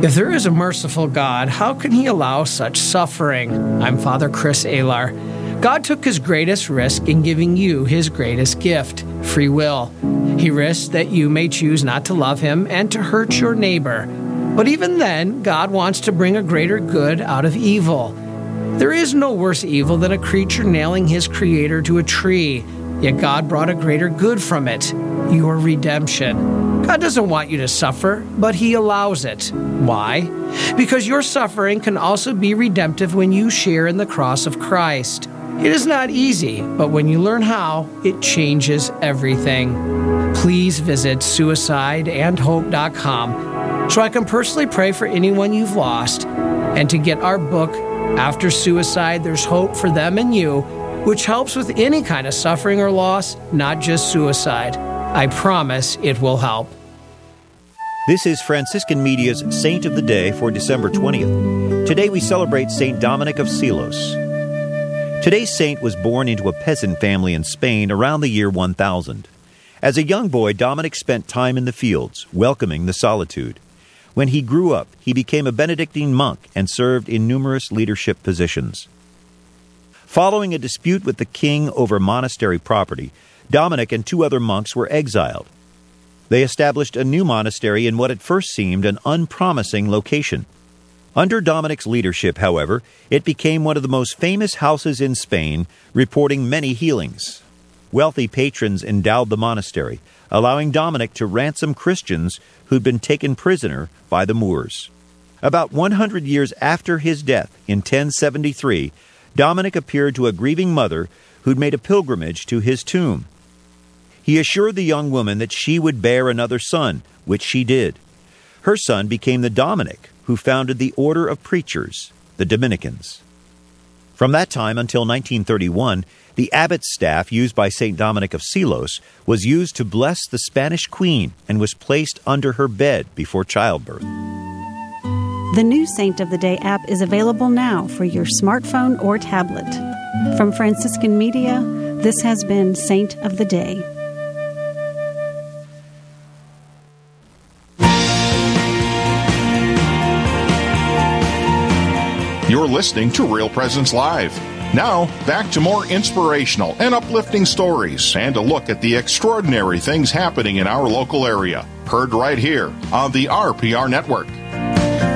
If there is a merciful God, how can he allow such suffering? I'm Father Chris Alar. God took his greatest risk in giving you his greatest gift, free will. He risked that you may choose not to love him and to hurt your neighbor. But even then, God wants to bring a greater good out of evil. There is no worse evil than a creature nailing his creator to a tree. Yet God brought a greater good from it your redemption. God doesn't want you to suffer, but He allows it. Why? Because your suffering can also be redemptive when you share in the cross of Christ. It is not easy, but when you learn how, it changes everything. Please visit suicideandhope.com so I can personally pray for anyone you've lost and to get our book, After Suicide, There's Hope for Them and You, which helps with any kind of suffering or loss, not just suicide. I promise it will help. This is Franciscan Media's Saint of the Day for December 20th. Today we celebrate St. Dominic of Silos. Today's saint was born into a peasant family in Spain around the year 1000. As a young boy, Dominic spent time in the fields, welcoming the solitude. When he grew up, he became a Benedictine monk and served in numerous leadership positions. Following a dispute with the king over monastery property, Dominic and two other monks were exiled. They established a new monastery in what at first seemed an unpromising location. Under Dominic's leadership, however, it became one of the most famous houses in Spain, reporting many healings. Wealthy patrons endowed the monastery, allowing Dominic to ransom Christians who'd been taken prisoner by the Moors. About 100 years after his death in 1073, Dominic appeared to a grieving mother who'd made a pilgrimage to his tomb. He assured the young woman that she would bear another son, which she did. Her son became the Dominic, who founded the Order of Preachers, the Dominicans. From that time until 1931, the abbot's staff used by St. Dominic of Silos was used to bless the Spanish queen and was placed under her bed before childbirth. The new Saint of the Day app is available now for your smartphone or tablet. From Franciscan Media, this has been Saint of the Day. You're listening to Real Presence Live. Now, back to more inspirational and uplifting stories and a look at the extraordinary things happening in our local area. Heard right here on the RPR Network.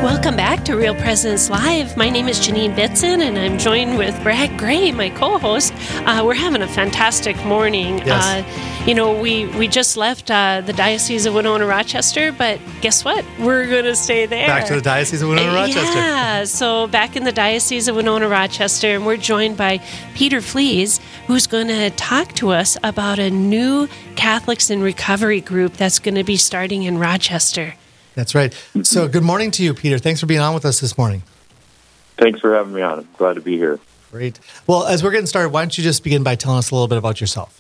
Welcome back to Real Presence Live. My name is Janine Bitson, and I'm joined with Brad Gray, my co-host. Uh, we're having a fantastic morning. Yes. Uh, you know, we we just left uh, the Diocese of Winona Rochester, but guess what? We're going to stay there. Back to the Diocese of Winona Rochester. Yeah. So back in the Diocese of Winona Rochester, and we're joined by Peter Flees, who's going to talk to us about a new Catholics in Recovery group that's going to be starting in Rochester. That's right. So, good morning to you, Peter. Thanks for being on with us this morning. Thanks for having me on. I'm glad to be here. Great. Well, as we're getting started, why don't you just begin by telling us a little bit about yourself?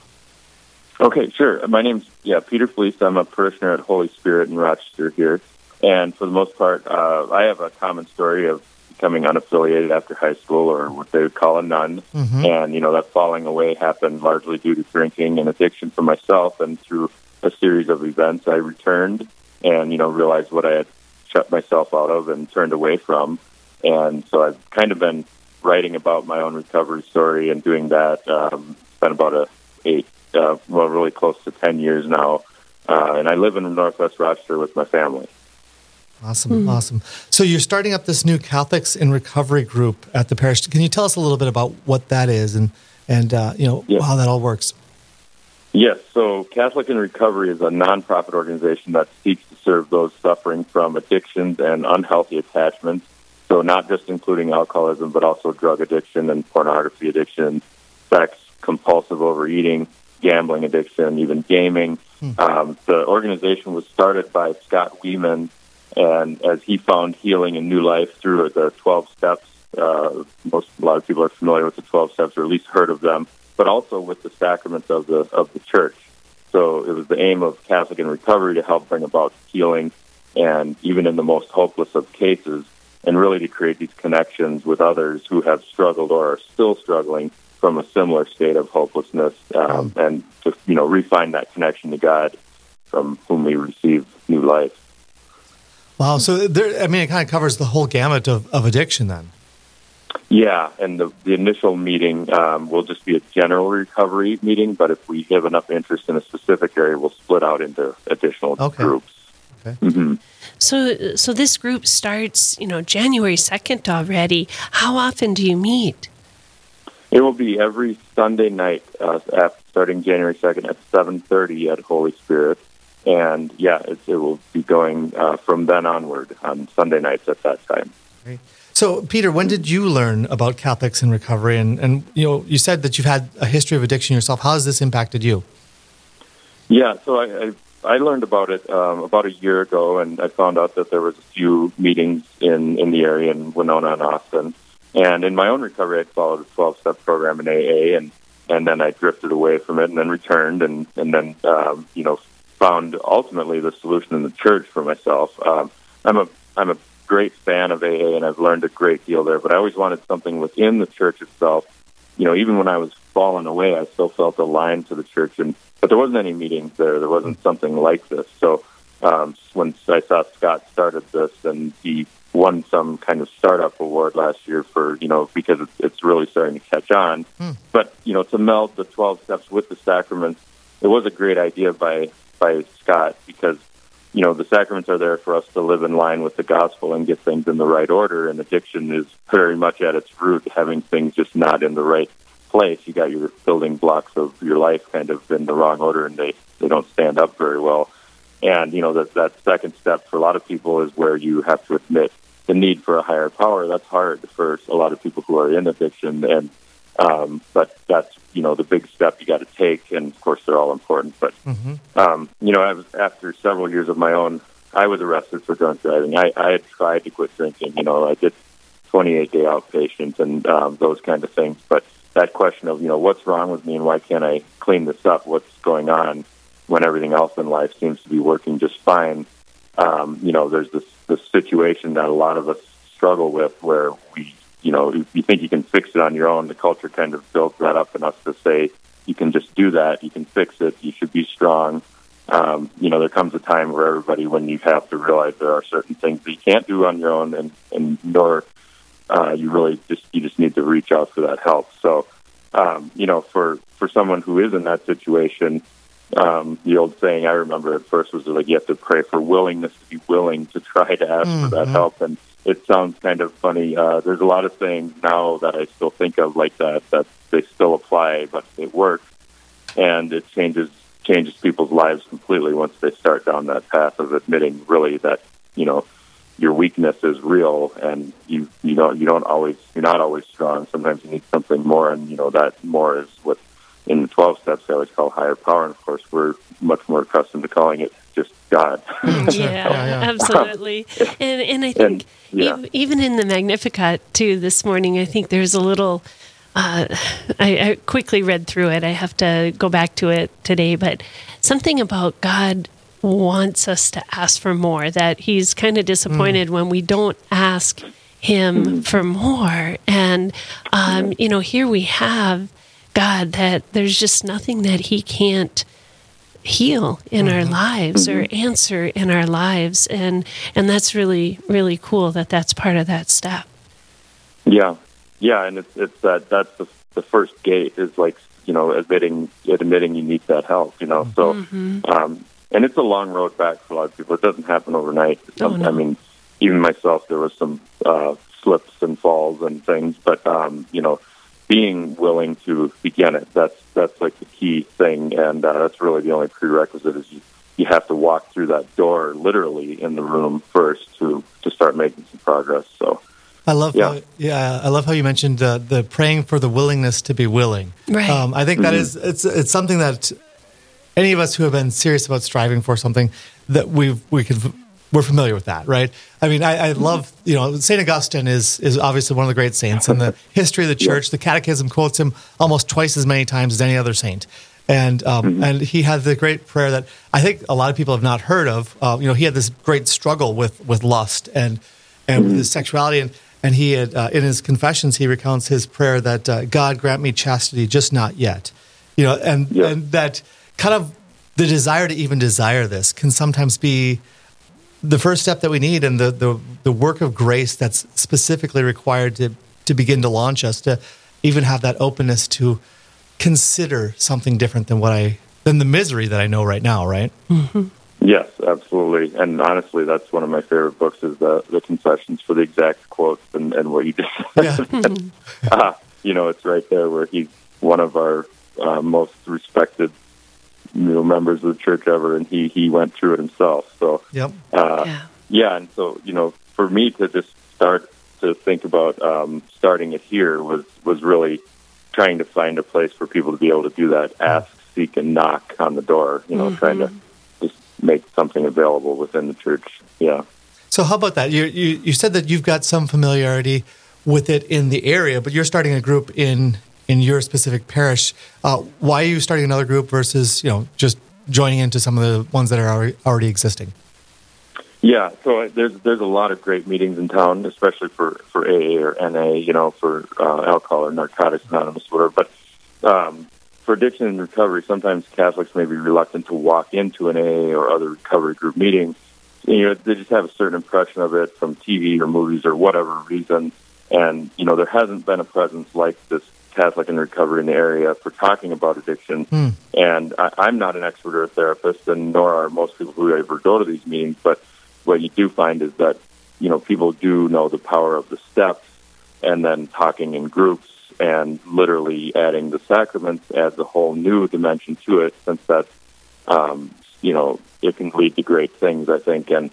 Okay, sure. My name's yeah Peter Fleece. I'm a parishioner at Holy Spirit in Rochester here, and for the most part, uh, I have a common story of becoming unaffiliated after high school, or what they would call a none. Mhm. And you know that falling away happened largely due to drinking and addiction for myself, and through a series of events, I returned and you know realized what I had shut myself out of and turned away from, and so I've kind of been writing about my own recovery story and doing that. Um, it's been about a eight, uh, well, really close to ten years now, uh, and I live in Northwest Rochester with my family. Awesome, awesome. So, you're starting up this new Catholics in Recovery group at the parish. Can you tell us a little bit about what that is and and uh, you know how that all works? Yes, so Catholic in Recovery is a nonprofit organization that seeks to serve those suffering from addictions and unhealthy attachments. So, not just including alcoholism, but also drug addiction and pornography addiction, sex, compulsive overeating, gambling addiction, even gaming. Hmm. Um, the organization was started by Scott Weeman, and as he found healing and new life through the 12 steps, uh, most a lot of people are familiar with the 12 steps or at least heard of them, but also with the sacraments of the of the church. So it was the aim of Catholic in Recovery to help bring about healing, and even in the most hopeless of cases, and really to create these connections with others who have struggled or are still struggling from a similar state of hopelessness, um, and to you know refine that connection to God from whom we receive new life. Wow! So there, I mean, it kind of covers the whole gamut of, of addiction, then. Yeah, and the, the initial meeting um, will just be a general recovery meeting, but if we have enough interest in a specific area, we'll split out into additional okay. groups. Okay. Mm-hmm. So, so this group starts, you know, January second already. How often do you meet? It will be every Sunday night, uh, after, starting January second at seven thirty at Holy Spirit, and yeah, it, it will be going uh, from then onward on Sunday nights at that time. Great. So, Peter, when did you learn about Catholics in recovery? And, and you know, you said that you've had a history of addiction yourself. How has this impacted you? Yeah, so I, I, I learned about it um, about a year ago, and I found out that there was a few meetings in, in the area in Winona and Austin. And in my own recovery, I followed a 12 step program in AA, and, and then I drifted away from it and then returned, and, and then, um, you know, found ultimately the solution in the church for myself. Um, I'm a I'm a great fan of AA, and I've learned a great deal there. But I always wanted something within the church itself. You know, even when I was falling away, I still felt aligned to the church, and but there wasn't any meetings there. There wasn't something like this. So um, when I saw Scott started this, and he won some kind of startup award last year for you know because it's, it's really starting to catch on. Hmm. But you know, to meld the twelve steps with the sacraments, it was a great idea by by Scott because you know, the sacraments are there for us to live in line with the gospel and get things in the right order. And addiction is very much at its root having things just not in the right place. You got your building blocks of your life kind of in the wrong order, and they they don't stand up very well. And you know that that second step for a lot of people is where you have to admit the need for a higher power. That's hard for a lot of people who are in addiction, and um, but that's you know the big step you got to take, and of course they're all important. But Mhm. um, you know, I was, after several years of my own, I was arrested for drunk driving. I, I had tried to quit drinking. You know, I did 28 day outpatient and um, those kind of things. But that question of you know what's wrong with me and why can't I clean this up? What's going on when everything else in life seems to be working just fine? Um, you know, there's this this situation that a lot of us struggle with where we you know, if you think you can fix it on your own, the culture kind of builds that up in us to say you can just do that, you can fix it, you should be strong. Um, you know, there comes a time where everybody, when you have to realize there are certain things that you can't do on your own, and and nor uh, you really just you just need to reach out for that help. So, um, you know, for for someone who is in that situation, um, the old saying I remember at first was like you have to pray for willingness to be willing to try to ask for that Mhm. help, and it sounds kind of funny. Uh, there's a lot of things now that I still think of like that that they still apply, but they work, and it changes changes people's lives completely once they start down that path of admitting really that you know your weakness is real and you you don't you don't always you're not always strong. Sometimes you need something more, and you know that more is what in the twelve steps I always call higher power. And of course, we're much more accustomed to calling it just God. Yeah, Yeah, yeah. absolutely. And and I think And, yeah. ev- even in the Magnificat too this morning, I think there's a little. Uh, I, I quickly read through it. I have to go back to it today, but something about God wants us to ask for more. That He's kind of disappointed when we don't ask Him for more. And um, you know, here we have God that there's just nothing that He can't heal in our lives or answer in our lives and and that's really really cool that that's part of that step Yeah, yeah, and it's it's that that's the the first gate is like you know admitting admitting you need that help. You know, so um, and it's a long road back for a lot of people. It doesn't happen overnight. Oh, no. I mean, even myself, there was some uh, slips and falls and things, but um, you know, being willing to begin it that's that's like the key thing, and uh, that's really the only prerequisite is you. You have to walk through that door, literally in the room first, to to start making some progress. So, I love, Yeah. how, yeah, I love how you mentioned the the praying for the willingness to be willing. Right. Um, I think that is it's it's something that any of us who have been serious about striving for something that we we could we're familiar with that, right? I mean, I, I love you know Saint Augustine is is obviously one of the great saints in the history of the church. The Catechism quotes him almost twice as many times as any other saint. And um, mm-hmm. and he had the great prayer that I think a lot of people have not heard of. Uh, you know, he had this great struggle with with lust and and mm-hmm. with his sexuality, and and he had uh, in his confessions he recounts his prayer that uh, God grant me chastity, just not yet. You know, and yeah. and that kind of the desire to even desire this can sometimes be the first step that we need, and the the, the work of grace that's specifically required to to begin to launch us to even have that openness to consider something different than what I than the misery that I know right now, right? Mm-hmm. Yes, absolutely. And honestly, that's one of my favorite books is the the Confessions for the exact quotes and, and what you just said. Yeah. uh, you know, it's right there where he's one of our uh, most respected you know members of the church ever, and he he went through it himself. So yep. Uh, yeah. yeah, and so you know, for me to just start to think about um, starting it here was was really trying to find a place for people to be able to do that. Ask, seek, and knock on the door. You know, mm-hmm. trying to just make something available within the church. Yeah. So how about that? You, you you said that you've got some familiarity with it in the area, but you're starting a group in in your specific parish. Uh, why are you starting another group versus you know just joining into some of the ones that are already, existing? Yeah, so there's there's a lot of great meetings in town, especially for for AA or NA, you know, for uh, alcohol or narcotics anonymous, whatever. But um, for addiction and recovery, sometimes Catholics may be reluctant to walk into an AA or other recovery group meeting. You know, they just have a certain impression of it from TV or movies or whatever reason, and you know, there hasn't been a presence like this Catholic in recovery in the area for talking about addiction. Mm. And I, I'm not an expert or a therapist, and nor are most people who ever go to these meetings, but what you do find is that you know people do know the power of the steps, and then talking in groups and literally adding the sacraments adds a whole new dimension to it. Since that um, you know it can lead to great things, I think. And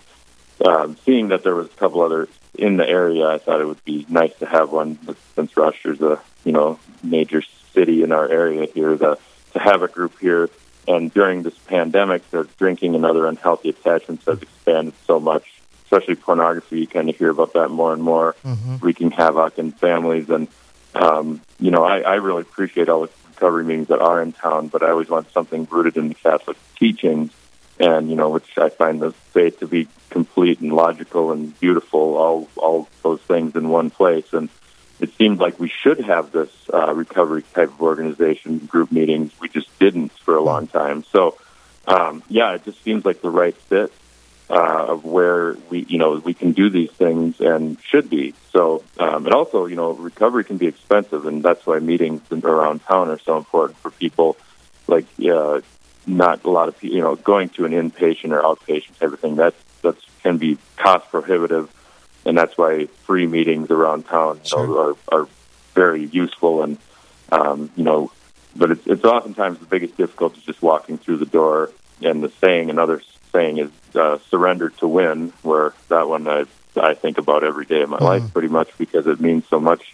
um, seeing that there was a couple other in the area, I thought it would be nice to have one since Rochester's a you know major city in our area here. The, to have a group here and during this pandemic, the drinking and other unhealthy attachments has expanded so much, especially pornography. You kind of hear about that more and more, mm-hmm. wreaking havoc in families. And, um, you know, I, I really appreciate all the recovery meetings that are in town, but I always want something rooted in the Catholic teachings and, you know, which I find the faith to be complete and logical and beautiful, all, all those things in one place. And, it seemed like we should have this uh, recovery type of organization group meetings. We just didn't for a long time. So, um, yeah, it just seems like the right fit uh, of where we, you know, we can do these things and should be. So, um, and also, you know, recovery can be expensive, and that's why meetings around town are so important for people. Like, uh, not a lot of people, you know, going to an inpatient or outpatient type of thing. That's that's can be cost prohibitive and that's why free meetings around town you know, are, are very useful. And um, you know, but it's, it's oftentimes the biggest difficulty is just walking through the door. And the saying, another saying, is uh, "surrender to win," where that one I I think about every day of my mm. life, pretty much because it means so much.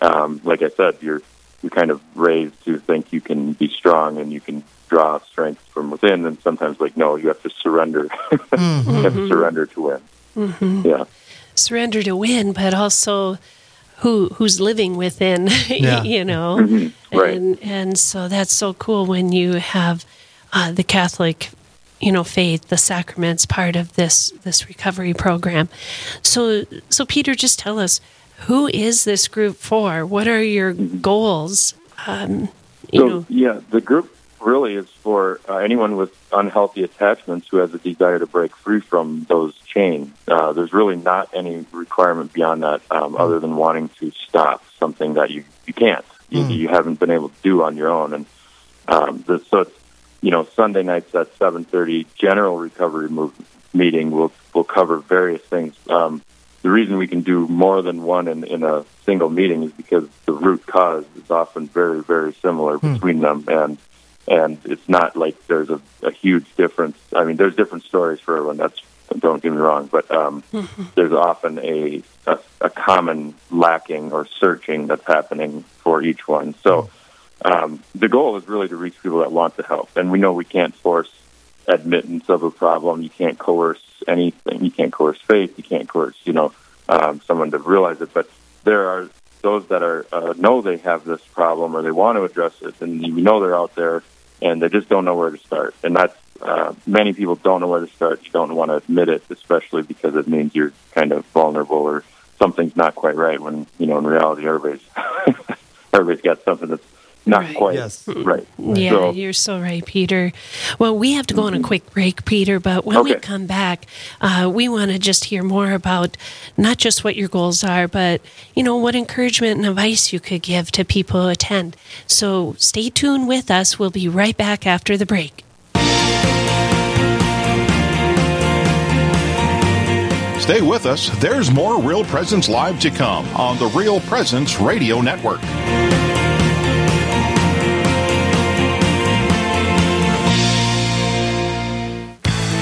Um, like I said, you're you're kind of raised to think you can be strong and you can draw strength from within, and sometimes like no, you have to surrender. mm-hmm. you have to surrender to win. Mm-hmm. Yeah surrender to win, but also who who's living within, yeah. you know. Mm-hmm. Right. And and so that's so cool when you have uh, the Catholic, you know, faith, the sacraments part of this this recovery program. So so Peter, just tell us who is this group for? What are your mm-hmm. goals? Um, you so, know. yeah, the group really is for uh, anyone with unhealthy attachments who has a desire to break free from those chains. Uh, there's really not any requirement beyond that um, mm. other than wanting to stop something that you, you can't, you, mm. you haven't been able to do on your own. And um, the, so it's, you know, Sunday nights at 7.30, general recovery move, meeting will will cover various things. Um, the reason we can do more than one in, in a single meeting is because the root cause is often very, very similar mm. between them. And and it's not like there's a, a huge difference. I mean, there's different stories for everyone. That's don't get me wrong, but um, mm-hmm. there's often a, a, a common lacking or searching that's happening for each one. So um, the goal is really to reach people that want to help. And we know we can't force admittance of a problem. You can't coerce anything. You can't coerce faith. You can't coerce, you know, um, someone to realize it. But there are those that are uh, know they have this problem or they want to address it, and you know they're out there and they just don't know where to start. And that's uh, many people don't know where to start. You don't want to admit it, especially because it means you're kind of vulnerable or something's not quite right. When you know, in reality, everybody's everybody's got something that's not Right. quite Yes. right. Yeah, So- you're so right, Peter. Well, we have to go on a quick break, Peter, but when we come back, uh, we want to just hear more about not just what your goals are, but, you know, what encouragement and advice you could give to people who attend. So stay tuned with us. We'll be right back after the break. Stay with us. There's more Real Presence Live to come on the Real Presence Radio Network.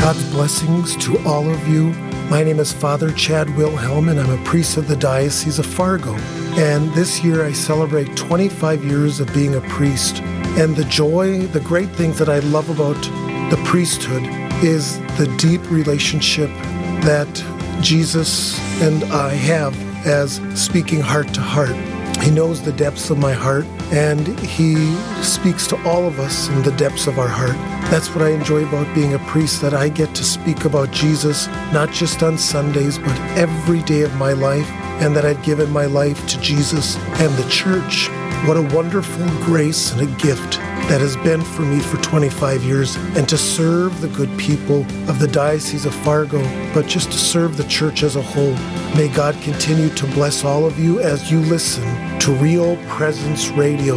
God's blessings to all of you. My name is Father Chad Wilhelm, and I'm a priest of the Diocese of Fargo. And this year I celebrate 25 years of being a priest. And the joy, the great things that I love about the priesthood is the deep relationship that Jesus and I have as speaking heart to heart. He knows the depths of my heart, and He speaks to all of us in the depths of our heart. That's what I enjoy about being a priest, that I get to speak about Jesus, not just on Sundays, but every day of my life, and that I've given my life to Jesus and the church. What a wonderful grace and a gift that has been for me for 25 years, and to serve the good people of the Diocese of Fargo, but just to serve the church as a whole. May God continue to bless all of you as you listen to Real Presence Radio.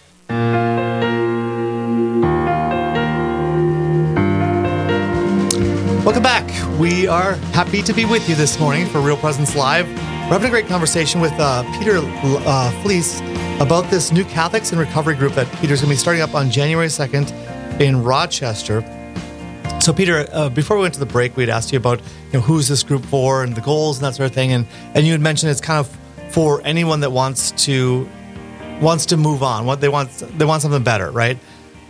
Welcome back. We are happy to be with you this morning for Real Presence Live. We're having a great conversation with uh, Peter uh, Fleece about this new Catholics in Recovery group that Peter's going to be starting up on January 2nd in Rochester. So, Peter, uh, before we went to the break, we'd asked you about you know who's this group for and the goals and that sort of thing, and and you had mentioned it's kind of for anyone that wants to wants to move on. What they want they want something better, right?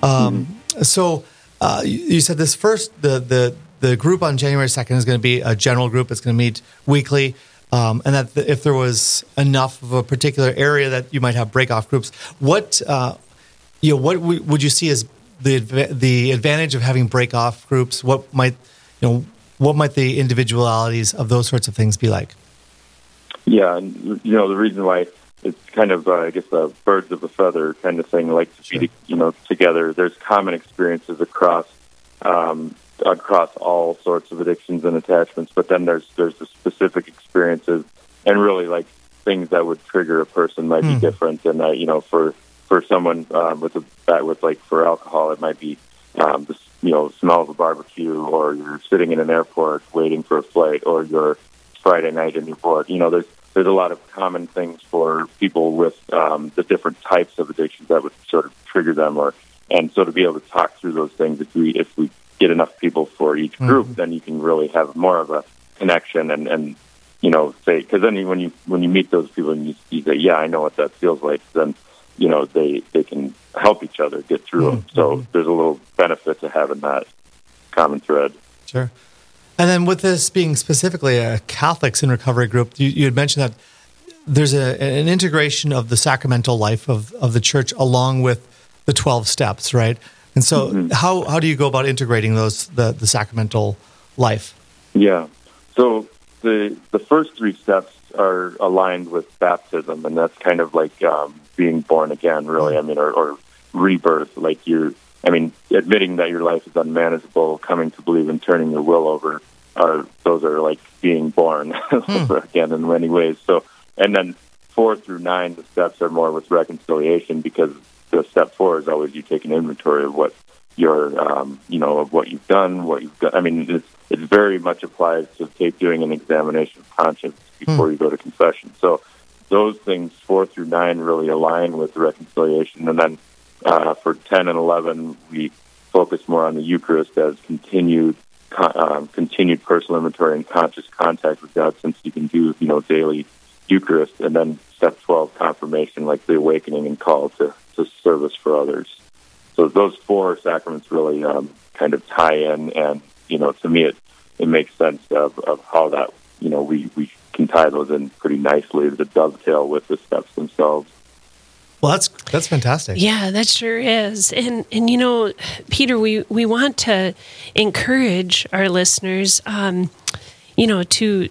Um, So uh, you, said this first the the the group on January second is going to be a general group. It's going to meet weekly. Um, and that if there was enough of a particular area that you might have break off groups, what uh, you know, what w- would you see as the the advantage of having break off groups? What might you know, what might the individualities of those sorts of things be like? Yeah, you know the reason why it's kind of uh, I guess a birds of a feather kind of thing, like to be you know together. There's common experiences across um, across all sorts of addictions and attachments, but then there's there's the specific experiences and really like things that would trigger a person might be Hmm. different, and that you know for for someone um, with a that with like for alcohol, it might be um, the s- you know smell of a barbecue, or you're sitting in an airport waiting for a flight, or you're Friday night and you're bored. You know, there's there's a lot of common things for people with um, the different types of addictions that would sort of trigger them, or and so to be able to talk through those things, if we if we get enough people for each group, Mhm. then you can really have more of a connection and and you know say because then you- when you when you meet those people and you, you say, yeah, I know what that feels like, then you know they they can help each other get through them. So there's a little benefit to having that common thread. Sure. And then with this being specifically a Catholics in recovery group, you, you had mentioned that there's a, an integration of the sacramental life of, of the church along with the 12 steps, right? And so mm-hmm. how, how do you go about integrating those, the, the sacramental life? Yeah. So the, the first three steps are aligned with baptism, and that's kind of like um, being born again, really. I mean, or, or rebirth, like you're, I mean, admitting that your life is unmanageable, coming to believe and turning your will over, are those are like being born hmm. again in many ways. So, and then four through nine, the steps are more with reconciliation because the step four is always you take an inventory of what your, um, you know, of what you've done, what you've done. I mean, it's, it's very much applies to take doing an examination of conscience before hmm. you go to confession. So those things, four through nine, really align with reconciliation. And then uh, for 10 and 11, we focus more on the Eucharist as continued um, continued personal inventory and conscious contact with God, since you can do you know daily Eucharist, and then step 12, confirmation, like the awakening and call to, to service for others. So those four sacraments really um, kind of tie in, and you know, to me, it it makes sense of, of how that you know we we can tie those in pretty nicely to dovetail with the steps themselves. Well, that's that's fantastic. Yeah, that sure is. And and you know, Peter, we we want to encourage our listeners, um, you know, to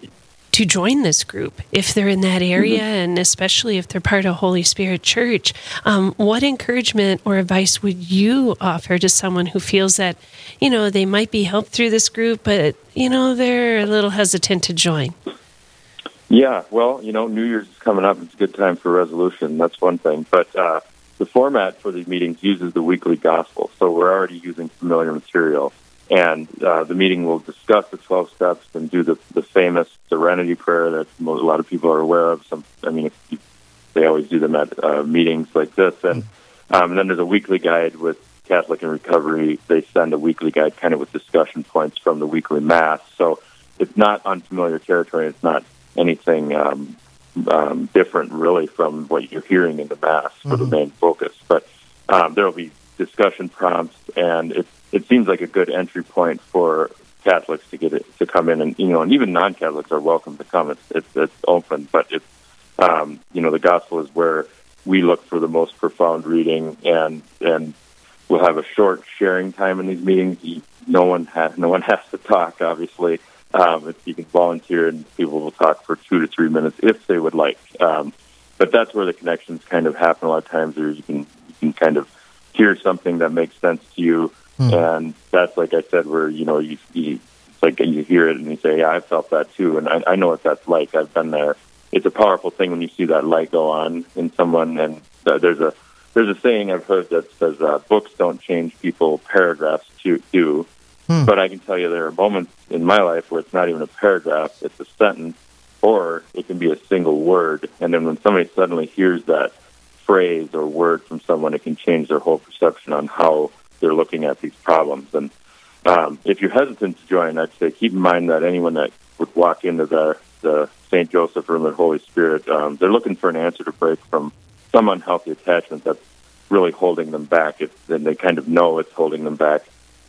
to join this group if they're in that area, mm-hmm. and especially if they're part of Holy Spirit Church. Um, what encouragement or advice would you offer to someone who feels that, you know, they might be helped through this group, but you know they're a little hesitant to join? Yeah, well, you know, New Year's is coming up. It's a good time for resolution. That's one thing. But uh, the format for these meetings uses the weekly gospel, so we're already using familiar material. And uh, the meeting will discuss the 12 steps and do the, the famous serenity prayer that a lot of people are aware of. Some, I mean, you, they always do them at uh, meetings like this. And, um, and then there's a weekly guide with Catholic in Recovery. They send a weekly guide kind of with discussion points from the weekly Mass. So it's not unfamiliar territory. It's not anything um, um, different really from what you're hearing in the mass for mm-hmm. the main focus. But um, there will be discussion prompts, and it it seems like a good entry point for Catholics to get it to come in, and you know, and even non-Catholics are welcome to come. It's it's, it's open, but it's um, you know, the gospel is where we look for the most profound reading, and and we'll have a short sharing time in these meetings. No one has no one has to talk, obviously. Um, if you can volunteer, and people will talk for two to three minutes if they would like. Um, but that's where the connections kind of happen a lot of times. There, you can you can kind of hear something that makes sense to you, mm. and that's like I said, where you know you, you it's like you hear it and you say, "Yeah, I felt that too," and I, I know what that's like. I've been there. It's a powerful thing when you see that light go on in someone, and there's a there's a saying I've heard that says uh, books don't change people, paragraphs do. Hmm. But I can tell you there are moments in my life where it's not even a paragraph, it's a sentence, or it can be a single word. And then when somebody suddenly hears that phrase or word from someone, it can change their whole perception on how they're looking at these problems. And um, if you're hesitant to join, I'd say keep in mind that anyone that would walk into the, the St. Joseph room at Holy Spirit, um, they're looking for an answer to break from some unhealthy attachment that's really holding them back. It's, and they kind of know it's holding them back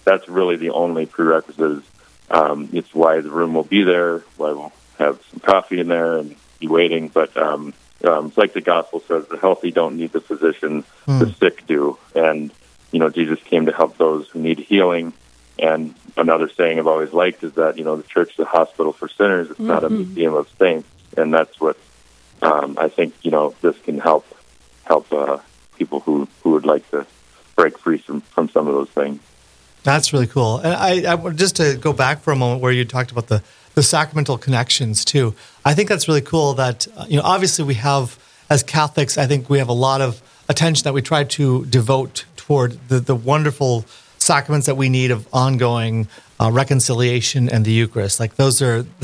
that's really the only prerequisite. Um, it's why the room will be there, why we'll have some coffee in there and be waiting. But um, um, it's like the gospel says, the healthy don't need the physician, mm. the sick do. And, you know, Jesus came to help those who need healing. And another saying I've always liked is that, you know, the church is a hospital for sinners. It's mm-hmm. not a mm-hmm. museum of saints. And that's what um, I think, you know, this can help help uh, people who, who would like to break free from, from some of those things. That's really cool. And I, I just to go back for a moment where you talked about the the sacramental connections too. I think that's really cool. That uh, you know, obviously we have as Catholics, I think we have a lot of attention that we try to devote toward the the wonderful sacraments that we need of ongoing uh, reconciliation and the Eucharist. Like those are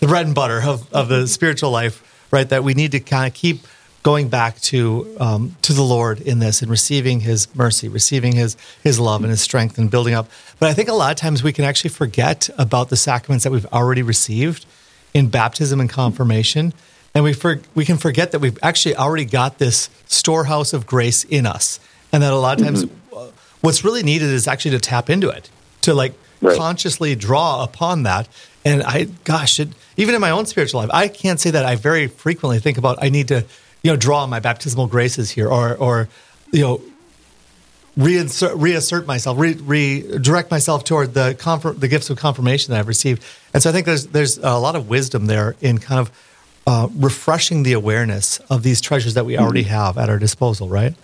the bread and butter of, of the spiritual life, right? That we need to kind of keep going back to um, to the Lord in this and receiving His mercy, receiving His His love and His strength and building up. But I think a lot of times we can actually forget about the sacraments that we've already received in baptism and confirmation, and we for, we can forget that we've actually already got this storehouse of grace in us, and that a lot of times mm-hmm. what's really needed is actually to tap into it, to like right. consciously draw upon that and I, gosh, it, even in my own spiritual life, I can't say that I very frequently think about I need to, you know, draw on my baptismal graces here, or or you know, reinsert, reassert myself, re, redirect myself toward the confirm, the gifts of confirmation that I've received. And so I think there's there's a lot of wisdom there in kind of uh, refreshing the awareness of these treasures that we already mm-hmm. have at our disposal, right?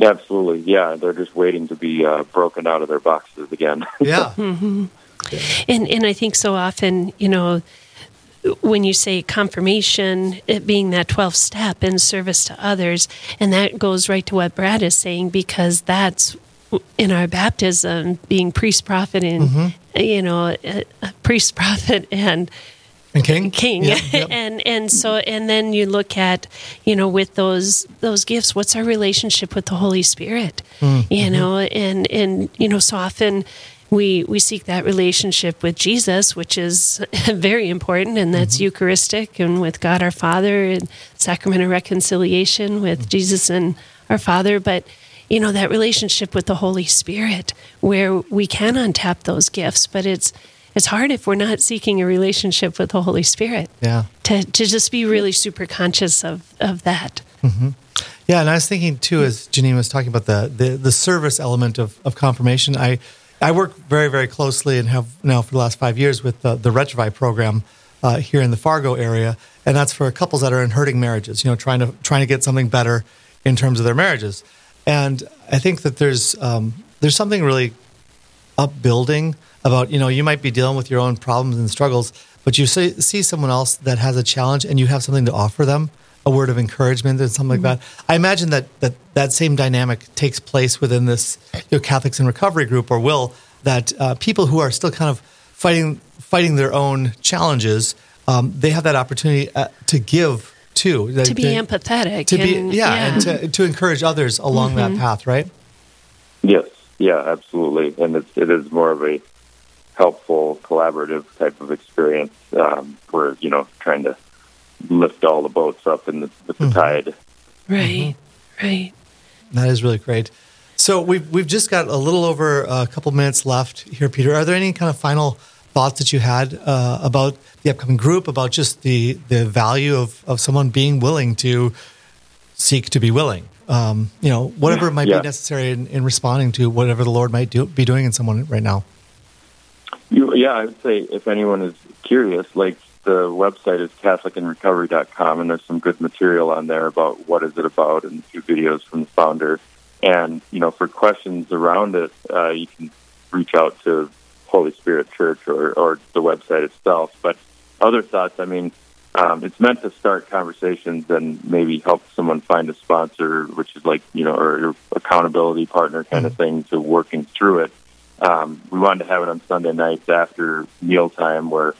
Absolutely, yeah. They're just waiting to be uh, broken out of their boxes again. yeah. mm-hmm. And and I think so often, you know, when you say confirmation, it being that 12th step in service to others, and that goes right to what Brad is saying because that's in our baptism being priest, prophet, and mm-hmm. you know, priest, prophet, and and king king yep, yep. and and so and then you look at you know with those those gifts what's our relationship with the holy spirit mm-hmm. you know and and you know so often we we seek that relationship with Jesus, which is very important, and that's mm-hmm. Eucharistic, and with God our Father, and sacrament of reconciliation with mm-hmm. Jesus and our Father. But you know that relationship with the Holy Spirit, where we can untap those gifts, but it's it's hard if we're not seeking a relationship with the Holy Spirit. Yeah, to to just be really super conscious of of that. Mm-hmm. Yeah, and I was thinking too, as Janine was talking about the the, the service element of, of confirmation, I I work very, very closely and have now for the last five years with the, the Retrouvaille program uh, here in the Fargo area, and that's for couples that are in hurting marriages. You know, trying to trying to get something better in terms of their marriages. And I think that there's um, there's something really upbuilding about you know you might be dealing with your own problems and struggles, but you see, see someone else that has a challenge and you have something to offer them a word of encouragement and something mm-hmm. like that. I imagine that, that that same dynamic takes place within this you know, Catholics in Recovery group, or will that uh, people who are still kind of fighting fighting their own challenges, um, they have that opportunity uh, to give too, to be empathetic, to be yeah, yeah, and to, to encourage others along mm-hmm. that path, right? Yes, yeah, absolutely, and it's, it is more of a helpful, collaborative type of experience um, where you know trying to lift all the boats up in the, with the mm-hmm. tide. Right, mm-hmm. right. That is really great. So we've we've just got a little over a couple minutes left here, Peter. Are there any kind of final thoughts that you had uh, about the upcoming group, about just the the value of of someone being willing to seek to be willing? Um, you know, whatever might yeah. be necessary in, in, responding to whatever the Lord might do, be doing in someone right now. You, yeah, I would say if anyone is curious, like the website is catholicandrecovery.com, and there's some good material on there about what is it about and a few videos from the founder. And, you know, for questions around it, uh, you can reach out to Holy Spirit Church or, or the website itself. But other thoughts, I mean, um, it's meant to start conversations and maybe help someone find a sponsor, which is like, you know, or your accountability partner kind of mm-hmm. thing to working through it. Um, we wanted to have it on Sunday nights after mealtime where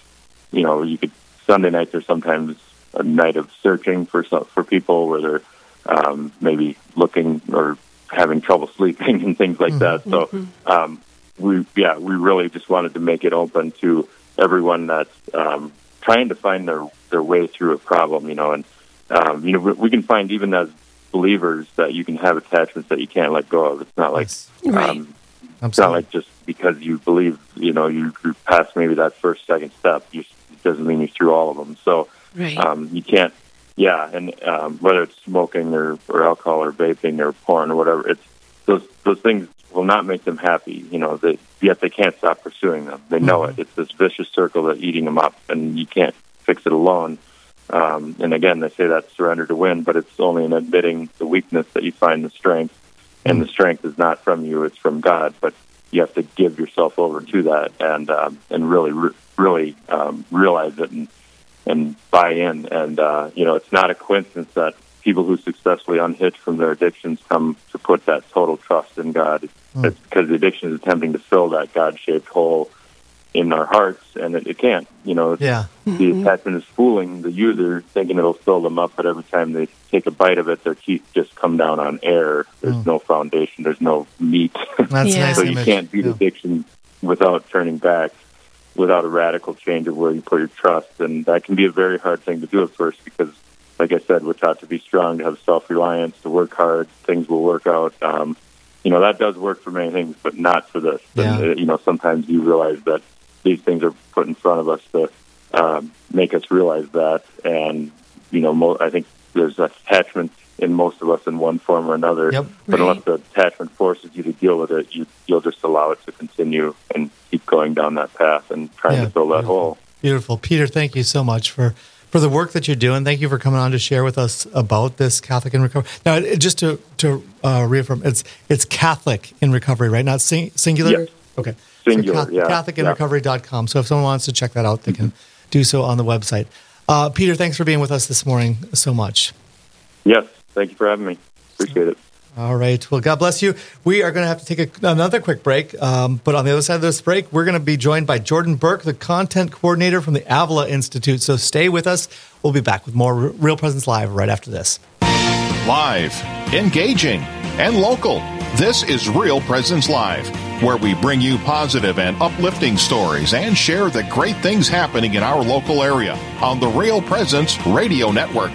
you know, you could Sunday nights are sometimes a night of searching for some, for people where they're um, maybe looking or having trouble sleeping and things like mm-hmm. that. So mm-hmm. um, we yeah we really just wanted to make it open to everyone that's um, trying to find their their way through a problem. You know, and um, you know we, we can find even as believers that you can have attachments that you can't let go of. It's not like right. um, it's not like just because you believe you know you, you pass maybe that first second step. You doesn't mean you're through all of them. So right. um, you can't, yeah, and um, whether it's smoking or, or alcohol or vaping or porn or whatever, it's those those things will not make them happy. You know, that yet they can't stop pursuing them. They know mm-hmm. it. It's this vicious circle that's eating them up, and you can't fix it alone. Um, and again, they say that surrender to win, but it's only in admitting the weakness that you find the strength. And the strength is not from you; it's from God. But you have to give yourself over to that, and um, and really re- really um, realize it and and buy in. And uh, you know, it's not a coincidence that people who successfully unhitch from their addictions come to put that total trust in God. Mm. It's because the addiction is attempting to fill that God-shaped hole in our hearts, and it, it can't. You know, yeah. the mm-hmm. attachment is fooling the user, thinking it'll fill them up, but every time they take a bite of it, their teeth just come down on air. There's mm. no foundation. There's no meat. That's yeah. nice so image. you can't beat yeah. addiction without turning back without a radical change of where you put your trust. And that can be a very hard thing to do at first because, like I said, we're taught to be strong, to have self reliance, to work hard, things will work out. Um, you know, that does work for many things, but not for this. Yeah. And, uh, you know, sometimes you realize that these things are put in front of us to um, make us realize that. And you know, mo- I think there's attachment in most of us in one form or another. Yep. But unless the attachment forces you to deal with it, you you'll just allow it to continue and keep going down that path and trying Yeah, to fill that hole. Beautiful. Peter, thank you so much for, for the work that you're doing. Thank you for coming on to share with us about this Catholic in Recovery. Now, it- just to, to uh, reaffirm, it's it's Catholic in Recovery, right? Not sing, singular? Yes. Okay. Singular, so yeah, CatholicInRecovery.com. So if someone wants to check that out, they can do so on the website. Uh, Peter, thanks for being with us this morning so much. Yes. Thank you for having me. Appreciate it. All right. Well, God bless you. We are going to have to take a, another quick break. Um, but on the other side of this break, we're going to be joined by Jordan Burke, the content coordinator from the Avila Institute. So stay with us. We'll be back with more Real Presence Live right after this. Live, engaging, and local. This is Real Presence Live, where we bring you positive and uplifting stories and share the great things happening in our local area on the Real Presence Radio Network.